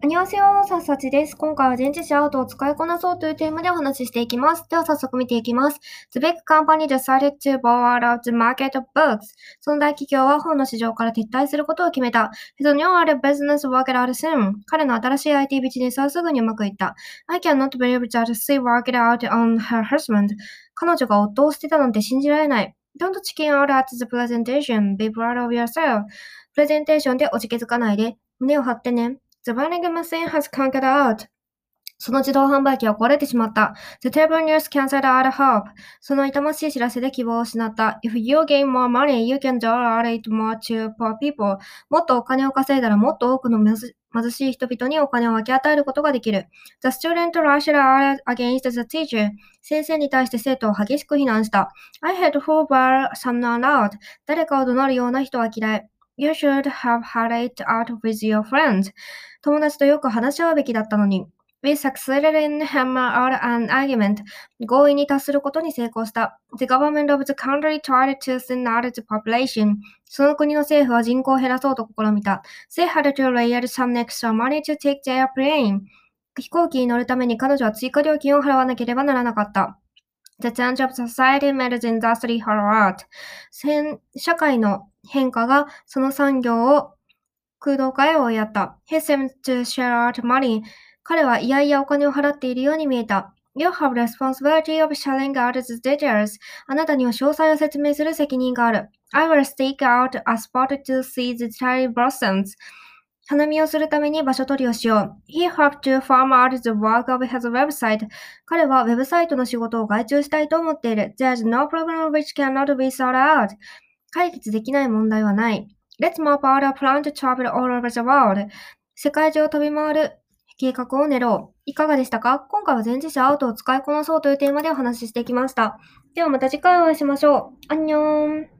こんにちは、さっさちです。今回は前置詞アウトを使いこなそうというテーマでお話ししていきます。では早速見ていきます。The big company decided to bow out of the market of books. その大企業は本の市場から撤退することを決めた。His new art business worked out soon. 彼の新しい IT ビジネスはすぐにうまくいった。I cannot believe that she worked out on her husband. 彼女が夫を捨てたなんて信じられない。Don't chicken out at the presentation. Be proud of yourself. プレゼンテーションでおじけづかないで、胸を張ってね。The vending machine has conquered out. その自動販売機は壊れてしまった。The terrible news cancelled out hope. その痛ましい知らせで希望を失った。If you gain more money, you can dollar it more to poor people. もっとお金を稼いだらもっと多くの貧しい人々にお金を分け与えることができる。The student rushed out against the teacher. 先生に対して生徒を激しく非難した。I had who were someone out. 誰かを怒鳴るような人は嫌い。You should have had it out with your friends. 友達とよく話し合うべきだったのに。We succeeded in hammer out an argument. 合意に達することに成功した。The government of the country tried to thin out the population. その国の政府は人口を減らそうと試みた。They had to lay some extra money to take the airplane. 飛行機に乗るために彼女は追加料金を払わなければならなかった。The change of society made the industry hard. 社会の変化がその産業を空洞化へ追いやった。He seemed to share out money. 彼は嫌々お金を払っているように見えた。You have responsibility of sharing out the details. あなたには詳細を説明する責任がある。I will stake out a spot to see the cherry blossoms. 花見をするために場所取りをしよう。He hoped to farm out the work of his website. 彼はウェブサイトの仕事を外注したいと思っている。There's no problem which cannot be sorted out. 解決できない問題はない。Let's map out a plan to travel all over the world. 世界中を飛び回る計画を練ろう。いかがでしたか？今回は前置詞アウトを使いこなそうというテーマでお話ししてきました。ではまた次回お会いしましょう。アンニョン